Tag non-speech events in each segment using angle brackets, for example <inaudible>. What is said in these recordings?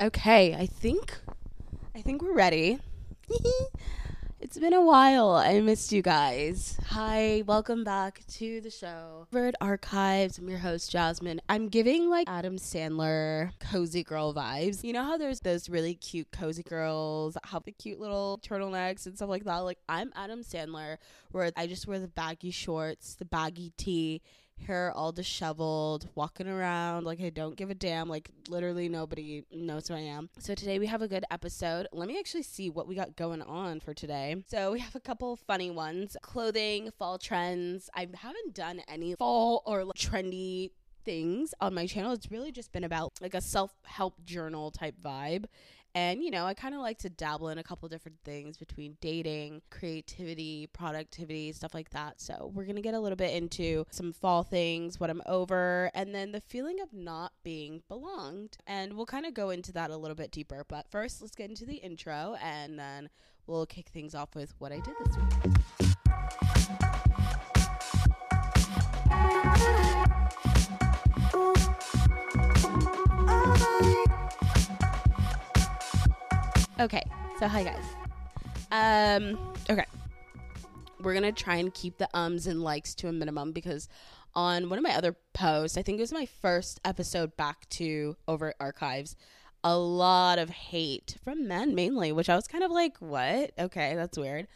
Okay, I think I think we're ready. <laughs> it's been a while. I missed you guys. Hi, welcome back to the show. Bird Archives. I'm your host Jazmine. I'm giving like Adam Sandler cozy girl vibes. You know how there's those really cute cozy girls that have the cute little turtlenecks and stuff like that? Like I'm Adam Sandler where I just wear the baggy shorts, the baggy tee hair all disheveled, walking around like I don't give a damn. Like literally nobody knows who I am. So today we have a good episode. Let me actually see what we got going on for today. So we have a couple funny ones clothing, fall trends. I haven't done any fall or like, trendy things on my channel. It's really just been about like a self help journal type vibe. And, you know, I kind of like to dabble in a couple different things between dating, creativity, productivity, stuff like that. So, we're going to get a little bit into some fall things, what I'm over, and then the feeling of not being belonged. And we'll kind of go into that a little bit deeper. But first, let's get into the intro and then we'll kick things off with what I did this week. Okay, so hi guys. Um, okay. We're gonna try and keep the ums and likes to a minimum because on one of my other posts, I think it was my first episode back to over archives, a lot of hate from men mainly, which I was kind of like, what? Okay, that's weird.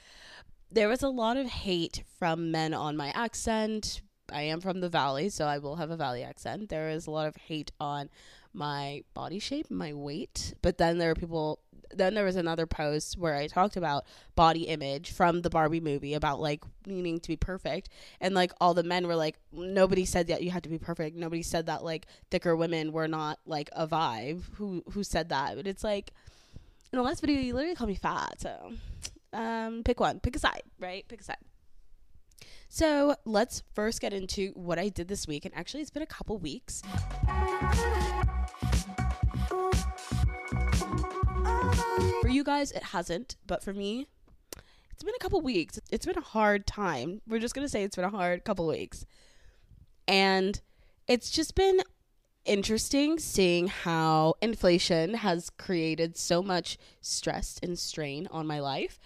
There was a lot of hate from men on my accent. I am from the valley, so I will have a valley accent. There is a lot of hate on my body shape, my weight, but then there are people then there was another post where I talked about body image from the Barbie movie about like needing to be perfect. And like all the men were like, nobody said that you had to be perfect. Nobody said that like thicker women were not like a vibe. Who who said that? But it's like in the last video you literally called me fat. So um pick one. Pick a side, right? Pick a side. So let's first get into what I did this week. And actually it's been a couple weeks. For you guys, it hasn't, but for me, it's been a couple weeks. It's been a hard time. We're just going to say it's been a hard couple weeks. And it's just been interesting seeing how inflation has created so much stress and strain on my life.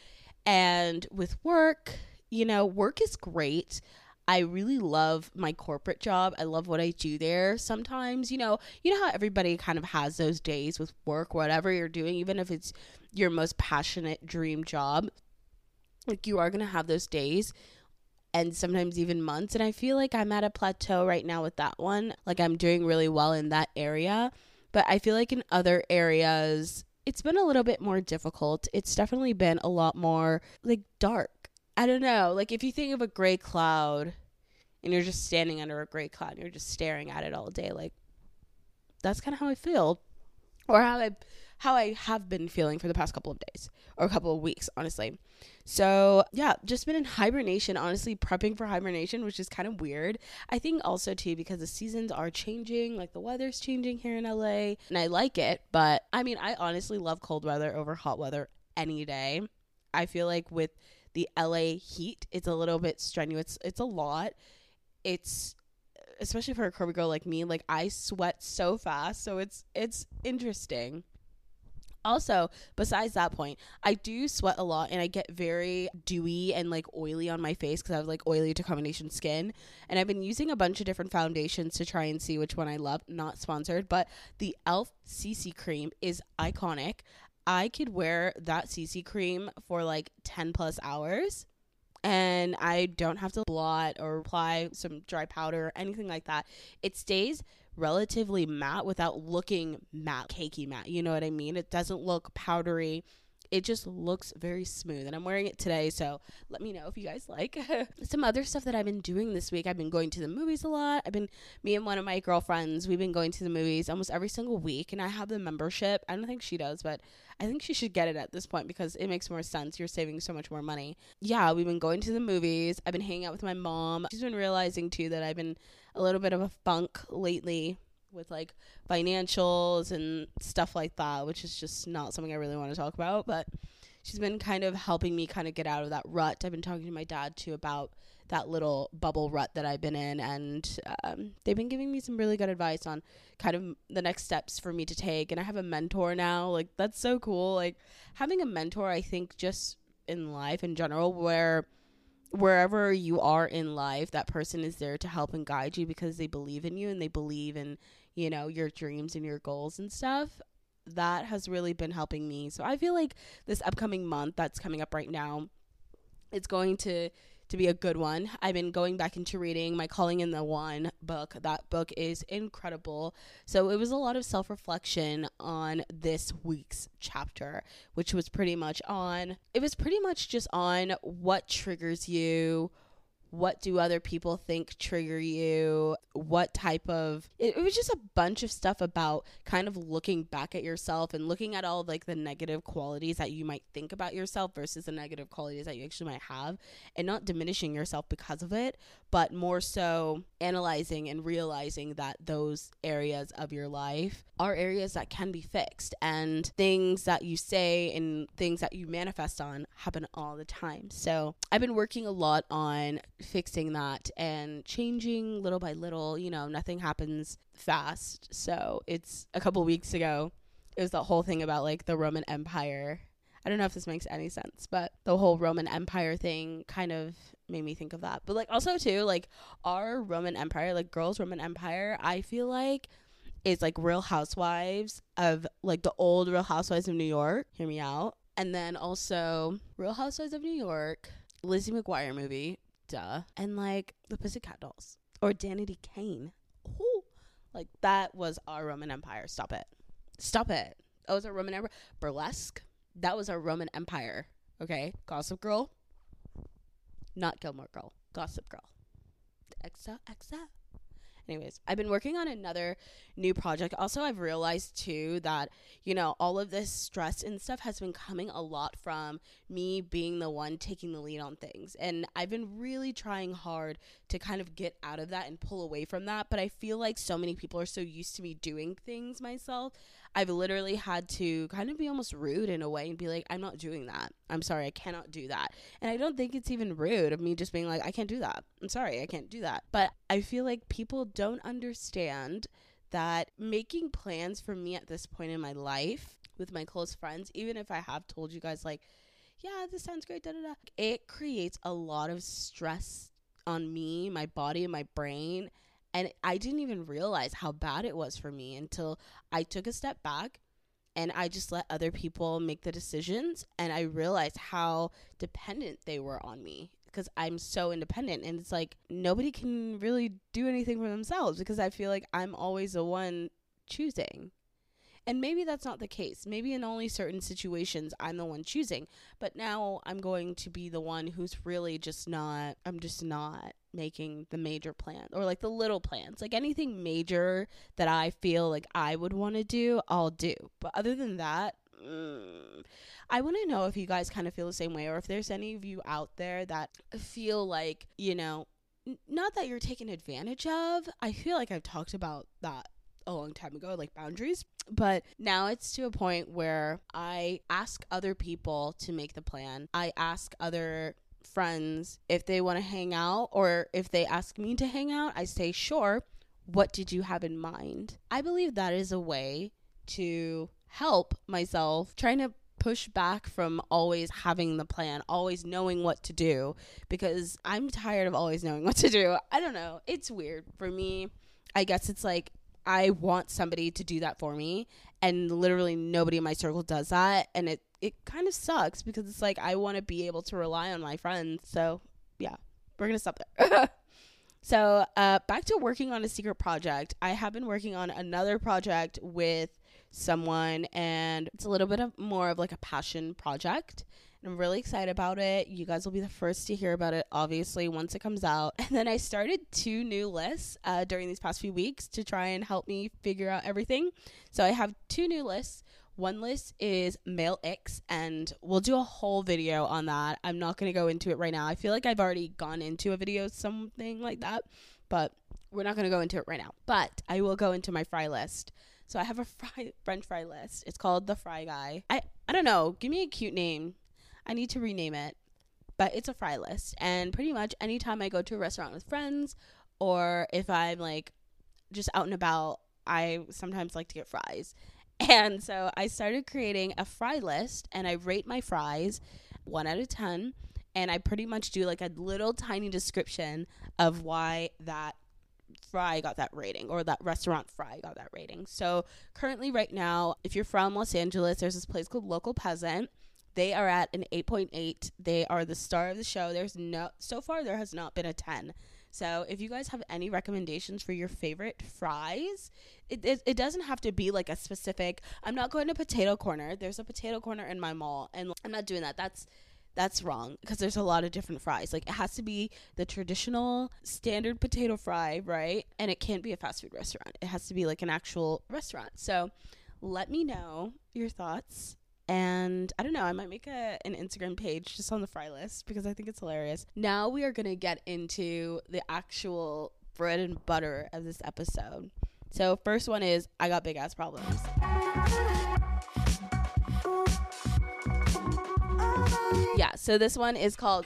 And with work, you know, work is great. I really love my corporate job. I love what I do there. Sometimes, you know, you know how everybody kind of has those days with work, whatever you're doing, even if it's your most passionate dream job. Like you are going to have those days and sometimes even months. And I feel like I'm at a plateau right now with that one. Like I'm doing really well in that area. But I feel like in other areas, it's been a little bit more difficult. It's definitely been a lot more like dark I don't know. Like if you think of a gray cloud and you're just standing under a gray cloud and you're just staring at it all day, like that's kind of how I feel or how I how I have been feeling for the past couple of days or a couple of weeks, honestly. So, yeah, just been in hibernation, honestly, prepping for hibernation, which is kind of weird. I think also, too, because the seasons are changing, like the weather's changing here in LA, and I like it, but I mean, I honestly love cold weather over hot weather any day. I feel like with the LA heat. It's a little bit strenuous. It's a lot. It's especially for a curvy girl like me, like I sweat so fast, so it's it's interesting. Also, besides that point, I do sweat a lot and I get very dewy and like oily on my face because I have like oily to combination skin. And I've been using a bunch of different foundations to try and see which one I love. Not sponsored, but the e.l.f. CC cream is iconic. I could wear that CC cream for like 10 plus hours and I don't have to blot or apply some dry powder or anything like that. It stays relatively matte without looking matte, cakey matte. You know what I mean? It doesn't look powdery it just looks very smooth and i'm wearing it today so let me know if you guys like <laughs> some other stuff that i've been doing this week. I've been going to the movies a lot. I've been me and one of my girlfriends we've been going to the movies almost every single week and i have the membership. I don't think she does but i think she should get it at this point because it makes more sense. You're saving so much more money. Yeah we've been going to the movies. I've been hanging out with my mom. She's been realizing too that i've been a little bit of a funk lately with like financials and stuff like that, which is just not something I really want to talk about. But she's been kind of helping me kind of get out of that rut. I've been talking to my dad too about that little bubble rut that I've been in, and um, they've been giving me some really good advice on kind of the next steps for me to take. And I have a mentor now. Like that's so cool. Like having a mentor, I think just in life in general, where wherever you are in life, that person is there to help and guide you because they believe in you and they believe in, you know, your dreams and your goals and stuff. That has really been helping me. So I feel like this upcoming month that's coming up right now, it's going to to be a good one. I've been going back into reading my Calling in the One book. That book is incredible. So it was a lot of self reflection on this week's chapter, which was pretty much on, it was pretty much just on what triggers you, what do other people think trigger you what type of it, it, was just a bunch of stuff about kind of looking back at yourself and looking at all like the negative qualities that you might think about yourself versus the negative qualities that you actually might have and not diminishing yourself because of it but more so analyzing and realizing that those areas of your life are areas that can be fixed and things that you say and things that you manifest on happen all the time so i've been working a lot on fixing that and changing little by little. You know, nothing happens fast. So it's a couple weeks ago. It was the whole thing about like the Roman Empire. I don't know if this makes any sense, but the whole Roman Empire thing kind of made me think of that. But like also too, like our Roman Empire, like girls Roman Empire, I feel like is like Real Housewives of like the old Real Housewives of New York. Hear me out. And then also Real Housewives of New York, Lizzie McGuire movie, duh, and like the Pussycat Dolls or Danity Kane. Ooh, like that was our Roman Empire. Stop it, stop it. That was our Roman Empire. Burlesque. That was our Roman Empire. Okay, Gossip Girl. Not Gilmore Girl. Gossip Girl. Exa, exa. Anyways, I've been working on another new project. Also, I've realized too that, you know, all of this stress and stuff has been coming a lot from me being the one taking the lead on things. And I've been really trying hard to kind of get out of that and pull away from that. But I feel like so many people are so used to me doing things myself. I've literally had to kind of be almost rude in a way and be like, I'm not doing that. I'm sorry, I cannot do that. And I don't think it's even rude of me just being like, I can't do that. I'm sorry, I can't do that. But I feel like people don't understand that making plans for me at this point in my life with my close friends, even if I have told you guys, like, yeah, this sounds great, da da da, it creates a lot of stress on me, my body, and my brain and I didn't even realize how bad it was for me until I took a step back and I just let other people make the decisions. And I realized how dependent they were on me because I'm so independent. And it's like nobody can really do anything for themselves because I feel like I'm always the one choosing. And maybe that's not the case. Maybe in only certain situations I'm the one choosing. But now I'm going to be the one who's really just not, I'm just not making the major plan or like the little plans. Like anything major that I feel like I would want to do, I'll do. But other than that, mm, I want to know if you guys kind of feel the same way or if there's any of you out there that feel like, you know, not that you're taken advantage of. I feel like I've talked about that a long time ago, like boundaries. But now it's to a point where I ask other people to make the plan. I ask other friends if they want to hang out or if they ask me to hang out, I say, sure. What did you have in mind? I believe that is a way to help myself trying to push back from always having the plan, always knowing what to do, because I'm tired of always knowing <laughs> what to do. I don't know. It's weird. For me, I guess it's like I want somebody to do that for me, and literally nobody in my circle does that, and it it kind of sucks because it's like I want to be able to rely on my friends. So yeah, we're gonna stop there. <laughs> so uh, back to working on a secret project. I have been working on another project with someone, and it's a little bit of more of like a passion project. I'm really excited about it. You guys will be the first to hear about it, obviously, once it comes out. <laughs> And then I started two new lists uh, during these past few weeks to try and help me figure out everything. So I have two new lists. One list is male X, and we'll do a whole video on that. I'm not going to go into it right now. I feel like I've already gone into a video, something like that, but we're not going to go into it right now. But I will go into my fry list. So I have a <laughs> fry, French fry list. It's called the Fry Guy. I I don't know. Give me a cute name. I need to rename it. But it's a fry list. And pretty much anytime I go to a restaurant with friends or if I'm like just out and about, I sometimes like to get fries. <laughs> And so I started creating a fry list and I rate my fries one out of 10. And I pretty much do like a little tiny description of why that fry got that rating or that restaurant fry got that rating. So currently, right now, if you're from Los Angeles, there's this place called Local Peasant. They are at an 8.8. They are the star of the show. There's no, so far, there has not been a 10. So if you guys have any recommendations for your favorite fries, it, it, it, doesn't have to be like a specific. I'm not going to Potato Corner. There's a Potato Corner in my mall, and I'm not doing that. That's that's wrong because there's a lot of different fries. Like it has to be the traditional standard potato fry, right? And it can't be a fast food restaurant. It has to be like an actual restaurant. So let me know your thoughts and I don't know, I might make a, an Instagram page just on the fry list because I think it's hilarious. Now we are to get into the actual bread and butter of this episode. So, first one is I got big ass problems. Yeah, so this one is called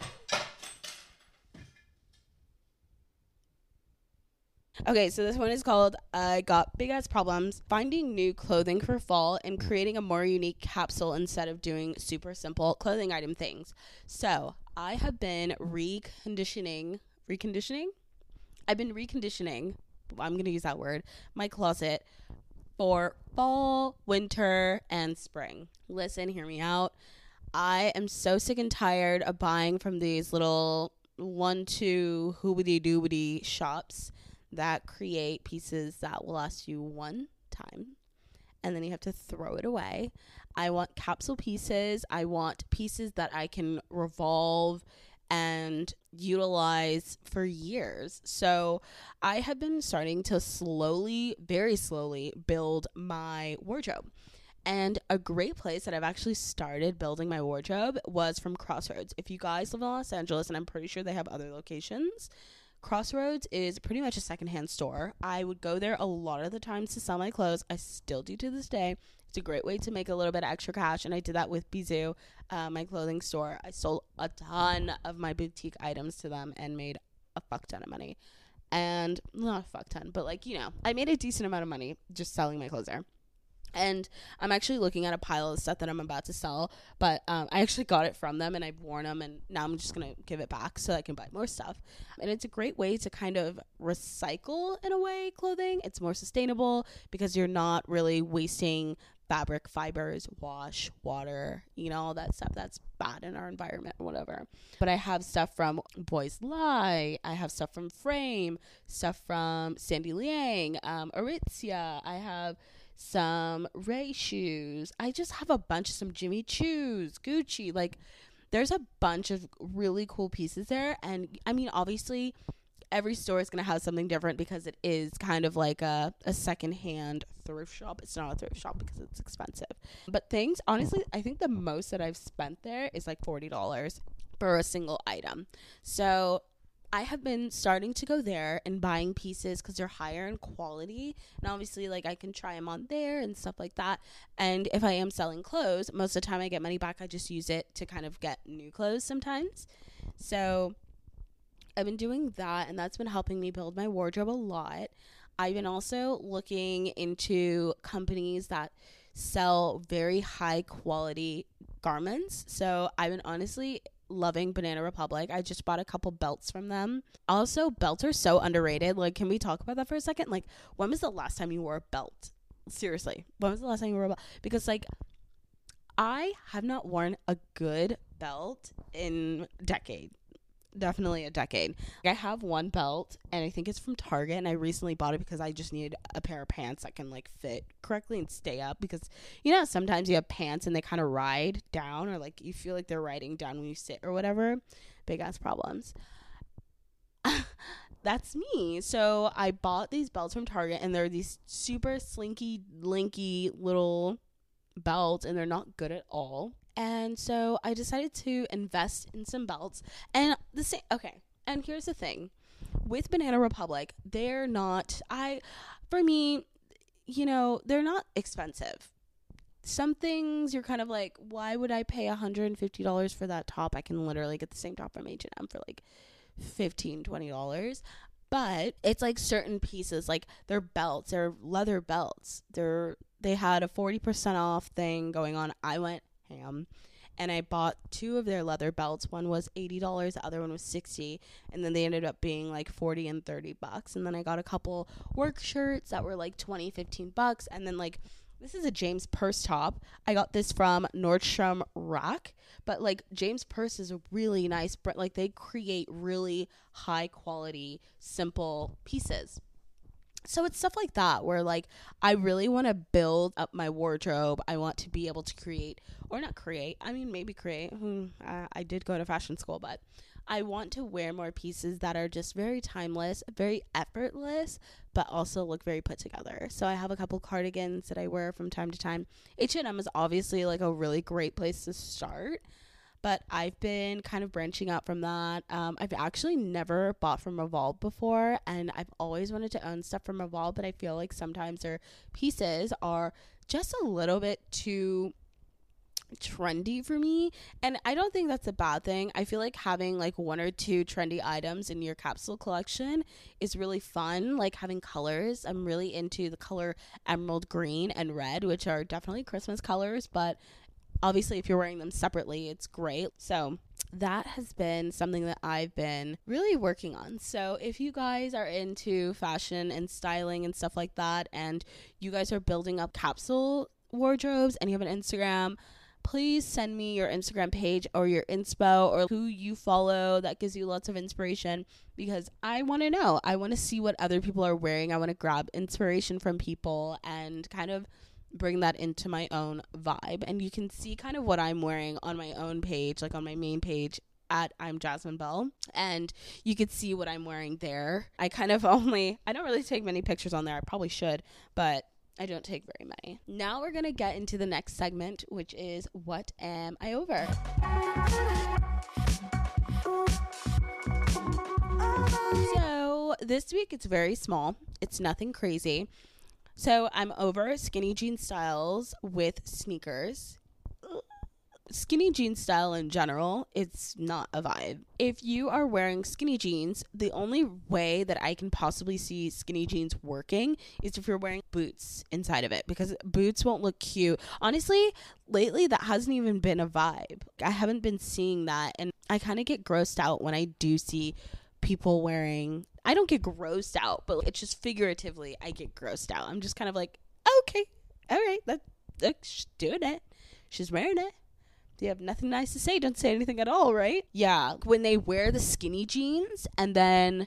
Okay, so this one is called I Got Big Ass Problems Finding New Clothing for Fall and Creating a More Unique Capsule instead of doing super simple clothing item things. So I have been reconditioning, reconditioning? I've been reconditioning, I'm going to use that word, my closet for fall, winter, and spring. Listen, hear me out. I am so sick and tired of buying from these little one, two, hoobity doobity shops that create pieces that will last you one time and then you have to throw it away. I want capsule pieces. I want pieces that I can revolve and utilize for years. So I have been starting to slowly, very slowly build my wardrobe. And a great place that I've actually started building my wardrobe was from Crossroads. If you guys live in Los Angeles, and I'm pretty sure they have other locations, Crossroads is pretty much a secondhand store. I would go there a lot of the times to sell my clothes. I still do to this day. It's a great way to make a little bit of extra cash, and I did that with Bisou, uh, my clothing store. I sold a ton of my boutique items to them and made a fuck ton of money. And not a fuck ton, but like, you know, I made a decent amount of money just selling my clothes there and I'm actually looking at a pile of stuff that I'm about to sell, but um, I actually got it from them and I've worn them, and now I'm just gonna give it back so I can buy more stuff. And it's a great way to kind of recycle in a way clothing. It's more sustainable because you're not really wasting fabric, fibers, wash, water, you know, all that stuff that's bad in our environment whatever. But I have stuff from Boys Lie, I have stuff from Frame, stuff from Sandy Liang, um, Aritzia, I have some Ray shoes. I just have a bunch of some Jimmy Choos, Gucci. Like, there's a bunch of really cool pieces there. And I mean, obviously, every store is going to have something different because it is kind of like a, a secondhand thrift shop. It's not a thrift shop because it's expensive. But things, honestly, I think the most that I've spent there is like $40 for a single item. So I have been starting to go there and buying pieces because they're higher in quality. And obviously, like, I can try them on there and stuff like that. And if I am selling clothes, most of the time I get money back, I just use it to kind of get new clothes sometimes. So I've been doing that, and that's been helping me build my wardrobe a lot. I've been also looking into companies that sell very high quality garments. So I've been honestly loving Banana Republic. I just bought a couple belts from them. Also, belts are so underrated. Like, can we talk about that for a second? Like, when was the last time you wore a belt? Seriously, when was the last time you wore a belt? Because, like, I have not worn a good belt in decade definitely a decade. I have one belt and I think it's from Target and I recently bought it because I just needed a pair of pants that can like fit correctly and stay up because you know sometimes you have pants and they kind of ride down or like you feel like they're riding down when you sit or whatever. Big ass problems. <laughs> That's me. So I bought these belts from Target and they're these super slinky, linky little belts and they're not good at all. And so I decided to invest in some belts. And the same, okay. And here's the thing with Banana Republic, they're not, I, for me, you know, they're not expensive. some things you're kind of like, why would I pay $150 for that top? I can literally get the same top from H&M for like 15 $20 but it's like certain pieces like their belts they're leather belts they're they had a 40% off thing going on i went ham and i bought two of their leather belts one was $80 the other one was 60 and then they ended up being like 40 and 30 bucks and then i got a couple work shirts that were like 20 15 bucks and then like this is a James Perse top. I got this from Nordstrom Rack, but like James Perse is a really nice brand. Like they create really high quality, simple pieces. So it's stuff like that where like I really want to build up my wardrobe. I want to be able to create or not create. I mean maybe create. I, uh, I did go to fashion school, but I want to wear more pieces that are just very timeless, very effortless, but also look very put together. So I have a couple cardigans that I wear from time to time. H&M is obviously like a really great place to start, but I've been kind of branching out from that. Um, I've actually never bought from Revolve before, and I've always wanted to own stuff from Revolve, but I feel like sometimes their pieces are just a little bit too trendy for me and i don't think that's a bad thing i feel like having like one or two trendy items in your capsule collection is really fun like having colors i'm really into the color emerald green and red which are definitely christmas colors but obviously if you're wearing them separately it's great so that has been something that I've been really working on. So, if you guys are into fashion and styling and stuff like that, and you guys are building up capsule wardrobes and you have an Instagram, please send me your Instagram page or your inspo or who you follow that gives you lots of inspiration because I want to know. I want to see what other people are wearing. I want to grab inspiration from people and kind of bring that into my own vibe. And you can see kind of what I'm wearing on my own page, like on my main page at I'm Jazmine Bell and you could see what I'm wearing there. I kind of <laughs> only I don't really take many pictures on there. I probably should, but I don't take very many. Now we're going to get into the next segment, which is What Am I Over? So this week it's very small, it's nothing crazy. So I'm over skinny jean styles with sneakers skinny jean style in general, it's not a vibe. If you are wearing skinny jeans, the only way that I can possibly see skinny jeans working is if you're wearing boots inside of it because boots won't look cute. Honestly, lately that hasn't even been a vibe. I haven't been seeing that and I kind of get grossed out when I do see people wearing I don't get grossed out, but it's just figuratively I get grossed out. I'm just kind of like, "Okay. All right. That that's doing it. She's wearing it." you have nothing nice to say, don't say anything at all, right? Yeah, when they wear the skinny jeans and then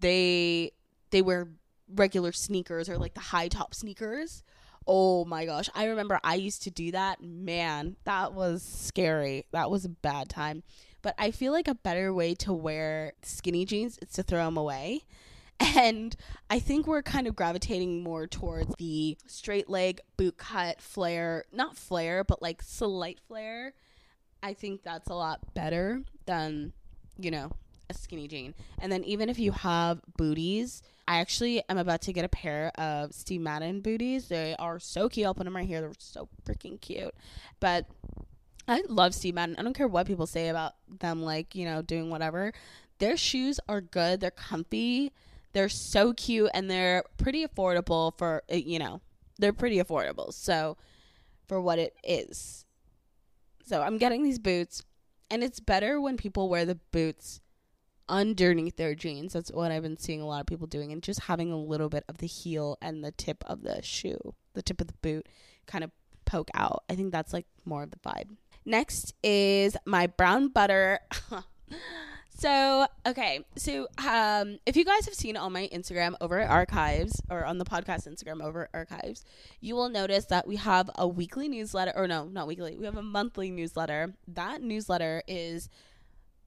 they they wear regular sneakers or like the high top sneakers. Oh my gosh, I remember I used to do that. Man, that was scary. That was a bad time. But I feel like a better way to wear skinny jeans is to throw them away. <laughs> And I think we're kind of gravitating more towards the straight leg boot cut flare, not flare, but like slight flare I think that's a lot better than, you know, a skinny jean. And then even if you have booties, I actually am about to get a pair of Steve Madden booties. They are so cute. I'll put them right here. They're so freaking cute. But I love Steve Madden. I don't care what people say about them, like, you know, doing whatever. Their shoes are good. They're comfy. They're so cute and they're pretty affordable for, uh, you know, they're pretty affordable. So for what it is. So I'm getting these boots, and it's better when people wear the boots underneath their jeans. That's what I've been seeing a lot of people doing, and just having a little bit of the heel and the tip of the shoe, the tip of the boot, kind of poke out. I think that's like more of the vibe. Next is my brown butter. <laughs> So, okay. So, um, if you guys have seen on my Instagram Over It Archives or on the podcast Instagram Over It Archives, you will notice that we have a weekly newsletter, or no, not weekly, we have a monthly newsletter. That newsletter is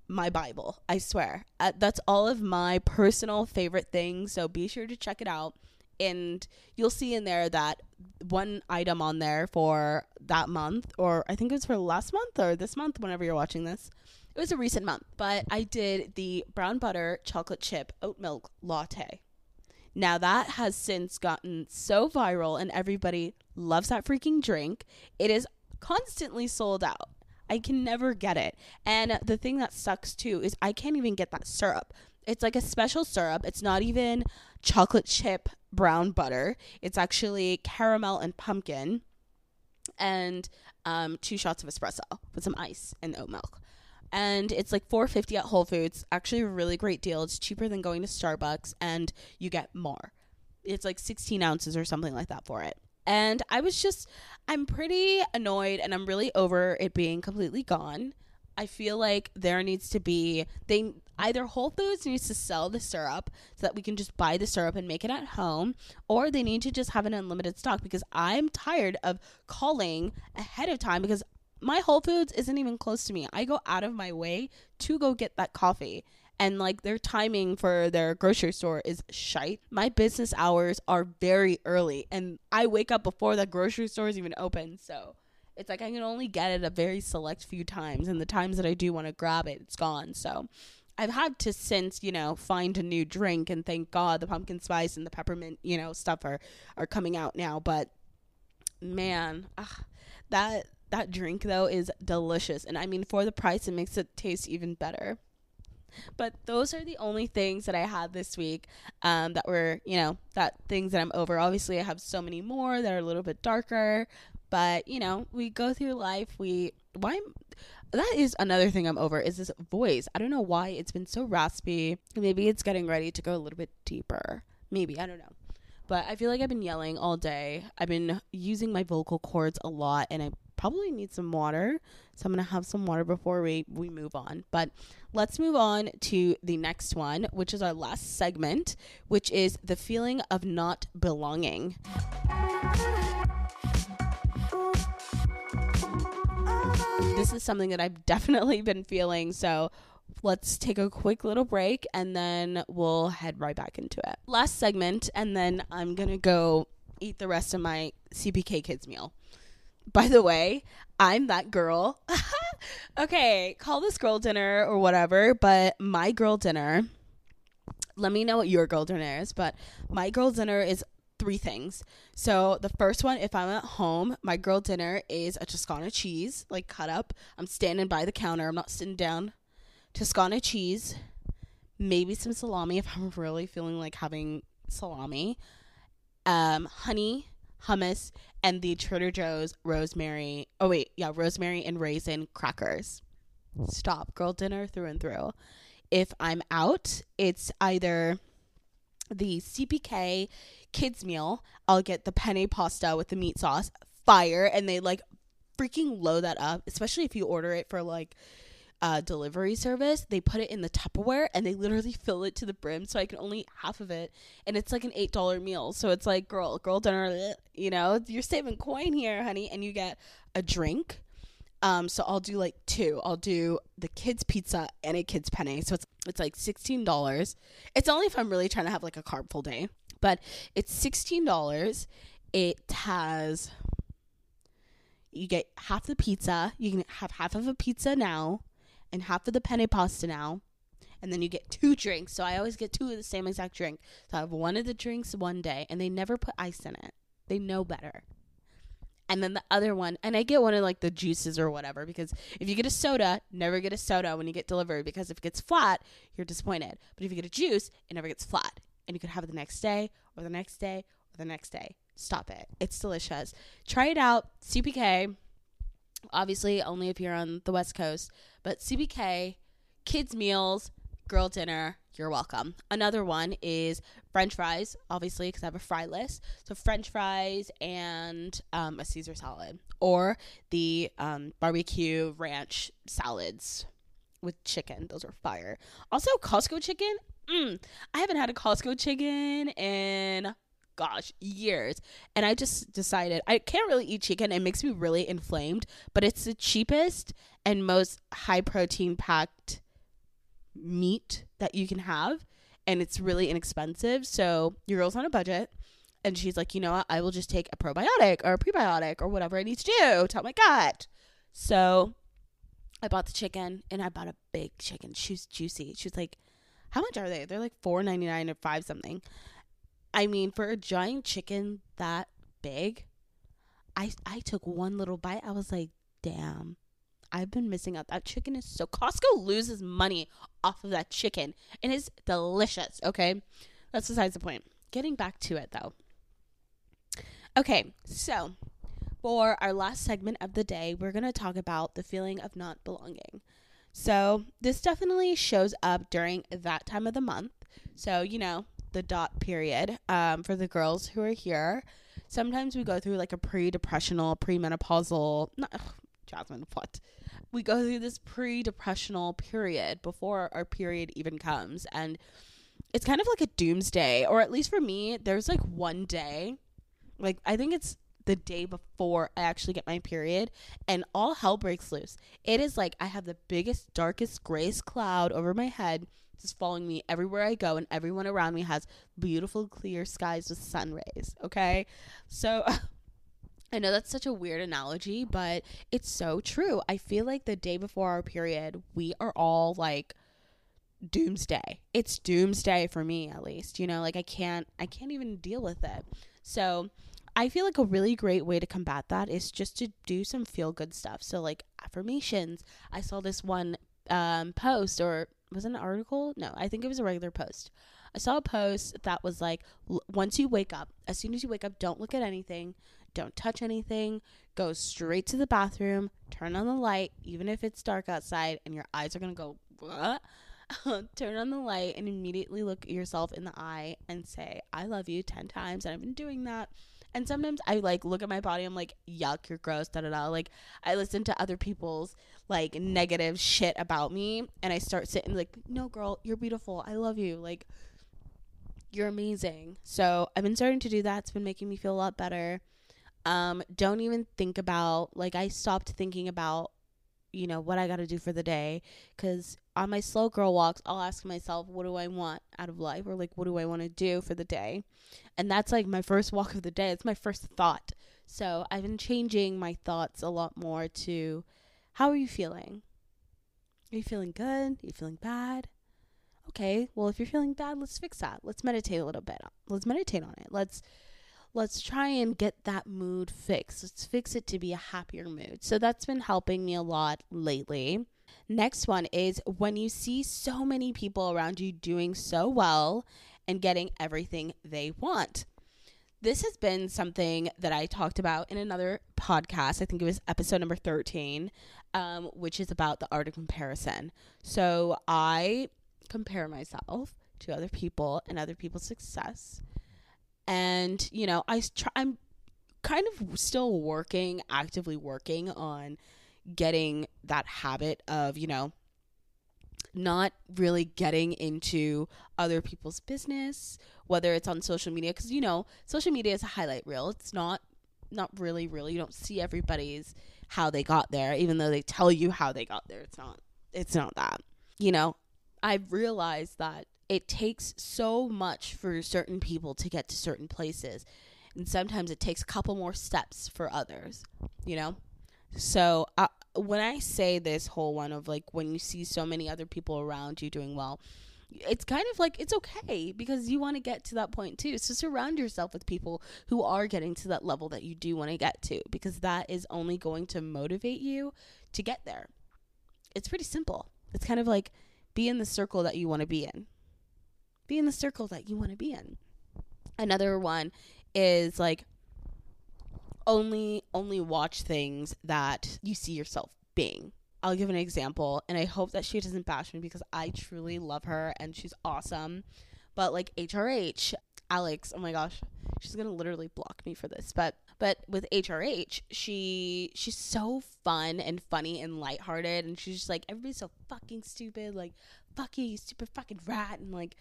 my Bible, I swear. Uh, that's all of my personal favorite things. So, be sure to check it out. And you'll see in there that one item on there for that month, or I think it was for last month or this month, whenever you're watching this it was a recent month, but I did the brown butter chocolate chip oat milk latte. Now that has since gotten so viral and everybody loves that freaking drink. It is constantly sold out. I can never get it. And the thing that sucks too is I can't even get that syrup. It's like a special syrup. It's not even chocolate chip brown butter. It's actually caramel and pumpkin and um, two shots of espresso with some ice and oat milk. And it's like 450 at Whole Foods. Actually a really great deal. It's cheaper than going to Starbucks and you get more. It's like 16 ounces or something like that for it. And I was just I'm pretty annoyed and I'm really over it being completely gone. I feel like there needs to be they either Whole Foods needs to sell the syrup so that we can just buy the syrup and make it at home, or they need to just have an unlimited stock because I'm tired of calling ahead of time because my Whole Foods isn't even close to me. I go out of my way to go get that coffee. And like their timing for their grocery store is shite. My business hours are very early and I wake up before the grocery store is even open. So it's like I can only get it a very select few times, and the times that I do want to grab it, it's gone. So I've had to since you know find a new drink, and thank God the pumpkin spice and the peppermint you know stuff are are coming out now. But man, ugh, that that drink though is delicious, and I mean for the price, it makes it taste even better. But those are the only things that I had this week um, that were, you know, that things that I'm over. Obviously, I have so many more that are a little bit darker, but you know, we go through life. We why that is another thing I'm over is this voice. I don't know why it's been so raspy. Maybe it's getting ready to go a little bit deeper. Maybe I don't know. But I feel like I've been yelling all day. I've been using my vocal cords a lot and I probably need some water. So I'm going to have some water before we we move on. But let's move on to the next one, which is our last segment, which is the feeling of not belonging. This is something that I've <laughs> definitely been feeling. So let's take a quick little break and then we'll head right back into it. Last segment, and then I'm going to go eat the rest of my CPK kids meal. By the way, I'm that girl. <laughs> okay, call this girl dinner or whatever, but my girl dinner, let me know what your girl dinner is, but my girl dinner is three things. So the first one, if I'm at home, my girl dinner is a Toscana cheese, like cut up. I'm standing by the counter. I'm not sitting down. Toscana cheese, maybe some salami if I'm really feeling like having salami. Um, honey, hummus, and the Trader Joe's rosemary. Oh wait, yeah, rosemary and raisin crackers. Stop, girl dinner through and through. If I'm out, it's either the CPK kids meal, I'll get the penne pasta with the meat sauce, fire, and they like freaking load that up, especially if you order it for like uh, delivery service. They put it in the Tupperware and they literally <laughs> fill it to the brim, so I can only eat half of it, and it's like an eight dollar meal. So it's like, girl, girl dinner, <laughs> you know, you're saving coin here, honey, and you get a drink. Um, so I'll do like two. I'll do the kids pizza and a kids penne. So it's it's like sixteen dollars. It's only if I'm really trying to have like a carb full day but it's $16. It has you get half the pizza. You can have half of a pizza now and half of the penne pasta now. And then you get two drinks. So I always get two of the same exact drink. So I have one of the drinks one day and they never put ice in it. They know better. And then the other one, and I get one of like the juices or whatever because if you get a soda, never get a soda when you get delivered because if it gets flat, you're disappointed. But if you get a juice, it never gets flat and you could have it the next day or the next day or the next day. Stop it. It's delicious. Try it out. CPK, obviously only if you're on the West Coast, but CPK, kids' meals, girl dinner, you're welcome. Another one is French fries, obviously, because I have a fry list. So French fries and um, a Caesar salad, or the um, barbecue ranch salads with chicken. Those are fire. Also, Costco chicken mm, I haven't had a Costco chicken in gosh, years. And I just decided I can't really eat chicken. It makes me really inflamed, but it's the cheapest and most high protein packed meat that you can have. And it's really inexpensive. So your girl's on a budget. And she's like, you know what? I will just take a probiotic or a prebiotic or whatever I need to do to help my gut. So I bought the chicken and I bought a big chicken. She was juicy. She was like how much are they? They're like four ninety nine or five something. I mean, for a giant chicken that big, I I took one little bite. I was like, damn. I've been missing out. That chicken is so Costco loses money off of that chicken. And it's delicious, okay? That's besides the point. Getting back to it though. Okay, so for our last segment of the day, we're going to talk about the feeling of not belonging. So, this definitely shows up during that time of the month. So, you know, the dot period um, for the girls who are here. Sometimes we go through like a pre depressional, premenopausal, not, Jazmine, what? We go through this pre depressional period before our period even comes. And it's kind of like a doomsday, or at least for me, there's like one day, like, I think it's the day before I actually get my period, and all hell breaks loose. It is like I have the biggest, darkest, grayest cloud over my head, just following me everywhere I go, and everyone around me has beautiful, clear skies with sun rays. Okay, so. <laughs> I know that's such a weird analogy, but it's so true. I feel like the day before our period, we are all like doomsday. It's doomsday for me at least. You know, like I can't I can't even deal with it. So, I feel like a really great way to combat that is just to do some feel good stuff. So like affirmations. I saw this one um, post or was it an article? No, I think it was a regular post. I saw a post that was like once you wake up, as soon as you wake up, don't look at anything, don't touch anything, go straight to the bathroom, turn on the light, even if it's dark outside and your eyes are going to go what? <laughs> turn on the light and immediately look yourself in the eye and say, I love you 10 times. And I've been doing that and sometimes I like look at my body, I'm like, yuck, you're gross, da da da. Like I listen to other people's like negative shit about me and I start sitting like, no girl, you're beautiful. I love you. Like you're amazing. So I've been starting to do that. It's been making me feel a lot better. Um, don't even think about like I stopped thinking about you know what I got to do for the day cuz on my slow girl walks I'll ask myself what do I want out of life? or like what do I want to do for the day? And that's like my first walk of the day. It's my first thought. So I've been changing my thoughts a lot more to how are you feeling? Are you feeling good? Are you feeling bad? Okay well if you're feeling bad let's fix that. Let's meditate a little bit let's meditate on it. Let's let's try and get that mood fixed. Let's fix it to be a happier mood. So that's been helping me a lot lately. Next one is when you see so many people around you doing so well and getting everything they want. This has been something that I talked about in another podcast. I think it was episode number 13, um, which is about the art of comparison. So I compare myself to other people and other people's success and you know i try i'm kind of still working actively working on getting that habit of you know not really getting into other people's business whether it's on social media because you know social media is a highlight reel. It's not not really really. You don't see everybody's how they got there even though they tell you how they got there. It's not it's not that you know? I've realized that it takes so much for certain people to get to certain places and sometimes it takes a couple more steps for others you know? So uh, when i say this whole one of like when you see so many other people around you doing well it's kind of like it's okay because you want to get to that point too. So surround yourself with people who are getting to that level that you do want to get to because that is only going to motivate you to get there. It's pretty simple. It's kind of like be in the circle that you want to be in be in the circle that you want to be in. Another one is like only only watch things that you see yourself being. I'll give an example and I hope that she doesn't bash me because I truly love her and she's awesome. But like HRH, Alex, oh my gosh, she's going to literally block me for this. But but with HRH, she she's so fun and funny and lighthearted and she's just like everybody's so fucking stupid, like fuck you, you stupid fucking rat and like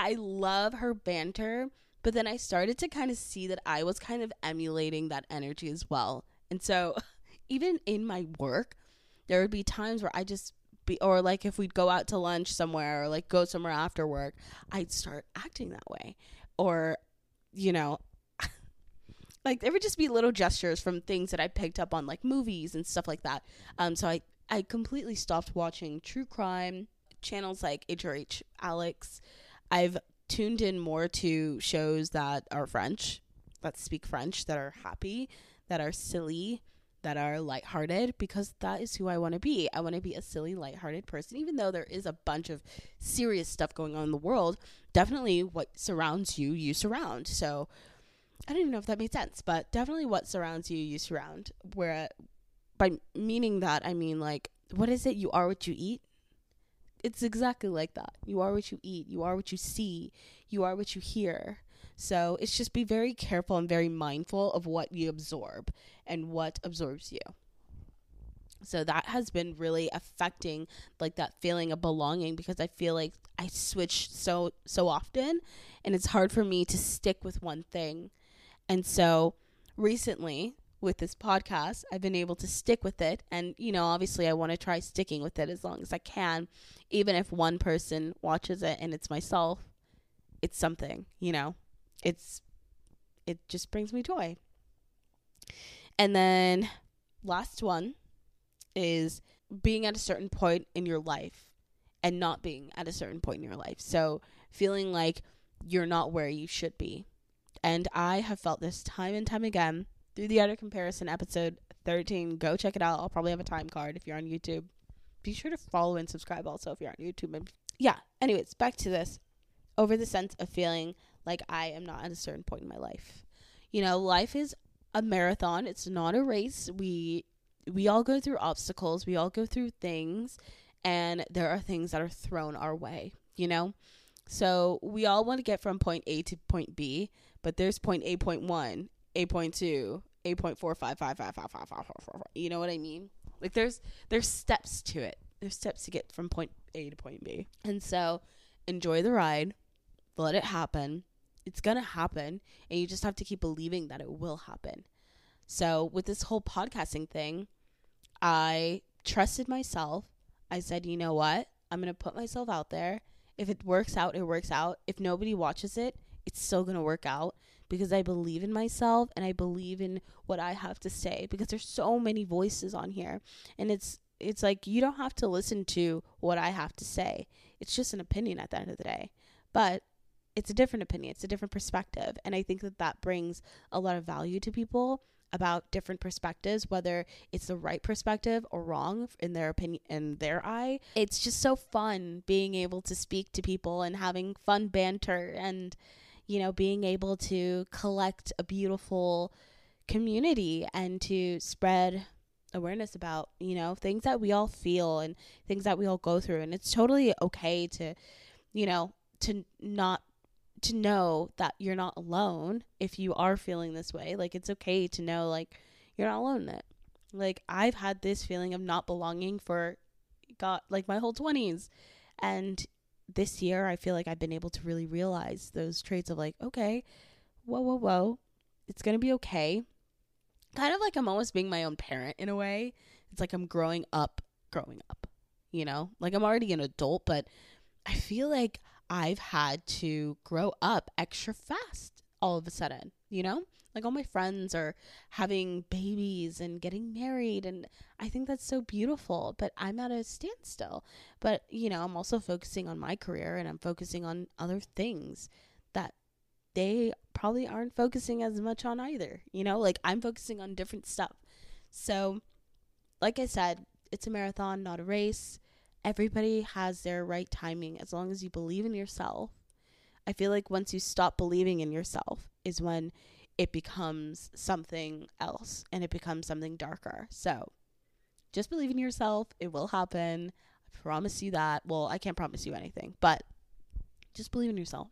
I love her banter, but then I started to kind of see that I was kind of emulating that energy as well. And so <laughs> even in my work, there would be times where I just be or like if we'd go out to lunch somewhere or like go somewhere after work, I'd start acting that way. Or you know, <laughs> like there would just be little gestures from things that I picked up on like movies and stuff like that. Um so I I completely stopped watching true crime channels like HRH Alex I've tuned in more to shows that are French, that speak French, that are happy, that are silly, that are lighthearted because that is who I want to be. I want to be a silly, lighthearted person, even though there is a bunch of serious stuff going on in the world. Definitely what surrounds you, you surround. So I don't even know if that made sense, but definitely what surrounds you, you surround. Where by meaning that, I mean like, what is it? You are what you eat. It's exactly like that. You are what you eat. You are what you see. You are what you hear. So it's just be very careful and very mindful of what you absorb and what absorbs you. So that has been really affecting like that feeling of belonging because I feel like I switch so so often and it's hard for me to stick with one thing. And so recently with this podcast, I've been able to stick with it and you know, obviously I want to try sticking with it as long as I can even if one person watches it and it's myself. It's something, you know it's it just brings me joy. And then last one is being at a certain point in your life and not being at a certain point in your life. So feeling like you're not where you should be. And I have felt this time and time again through the utter comparison episode 13. Go check it out. I'll probably have a time card if you're on YouTube. Be sure to follow and subscribe also if you're on YouTube. And yeah, anyways, back to this. Over the sense of feeling like I am not at a certain point in my life. You know, life is a marathon. It's not a race. We we all go through obstacles. We all go through things and there are things that are thrown our way, you know? So we all want to get from point A to point B, but there's point A point one, A point two, Eight point four five five five five five five. You know what I mean? Like there's there's steps to it. There's steps to get from point A to point B. And so enjoy the ride. Let it happen. It's going to happen and you just have to keep believing that it will happen. So with this whole podcasting thing, I trusted myself. I said, "You know what? I'm going to put myself out there. If it works out, it works out. If nobody watches it, it's still going to work out." Because I believe in myself and I believe in what I have to say because there's so many voices on here and it's it's like you don't have to listen to what I have to say. It's just an opinion at the end of the day. But it's a different opinion, it's a different perspective. And I think that that brings a lot of value to people about different perspectives, whether it's the right perspective or wrong in their opinion, in their eye. It's just so fun being able to speak to people and having fun banter and, you know, being able to collect a beautiful community and to spread awareness about, you know, things that we all feel and things that we all go through. And it's totally okay to, you know, to not to know that you're not alone if you are feeling this way. Like it's okay to know like you're not alone in it. Like I've had this feeling of not belonging for got like my whole 20s and this year I feel like I've been able to really realize those traits of like okay, whoa whoa whoa, it's going to be okay. Kind of like I'm almost being my own parent in a way. It's like I'm growing up, growing up. You know? Like I'm already an adult, but I feel like I've had to grow up extra fast all of a sudden, you know? Like all my friends are having babies and getting married and I think that's so beautiful, but I'm at a standstill. But, you know, I'm also focusing on my career and I'm focusing on other things that they probably aren't focusing as much on either. You know, like I'm focusing on different stuff. So, like I said, it's a marathon, not a race everybody has their right timing as long as you believe in yourself. I feel like once you stop believing in yourself is when it becomes something else and it becomes something darker. So just believe in yourself. It will happen. I promise you that. Well, I can't promise you anything, but just believe in yourself.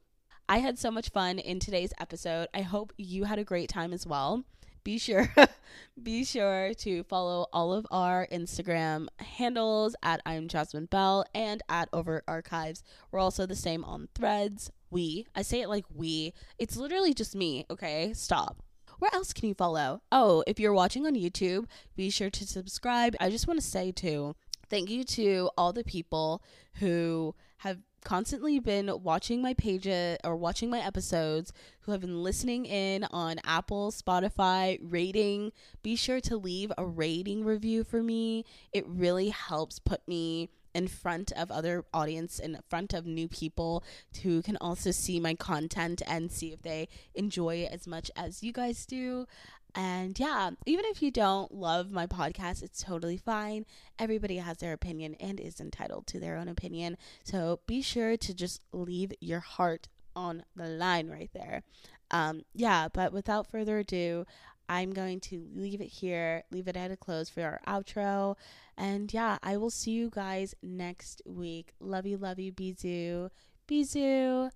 I had so much fun in today's episode. I hope you had a great time as well be sure <laughs> be sure to follow all of our Instagram handles at I'm Jazmine Bell and at Over Archives. We're also the same on threads. We. I say it like we. It's literally just me, okay? Stop. Where else can you follow? Oh, if you're watching on YouTube, be sure to subscribe. I just want to say too, thank you to all the people who have constantly been watching my pages or watching my episodes, who have been listening in on Apple, Spotify, rating, be sure to leave a rating review for me. It really helps put me in front of other audience in front of new people who can also see my content and see if they enjoy it as much as you guys do. And yeah even if you don't love my podcast it's totally fine. Everybody has their opinion and is entitled to their own opinion. So be sure to just leave your heart on the line right there. Um yeah but without further ado I'm going to leave it here, leave it at a close for our outro. And yeah, I will see you guys next week. Love you, love you, Bizoo. Bizoo.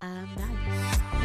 Um, bye.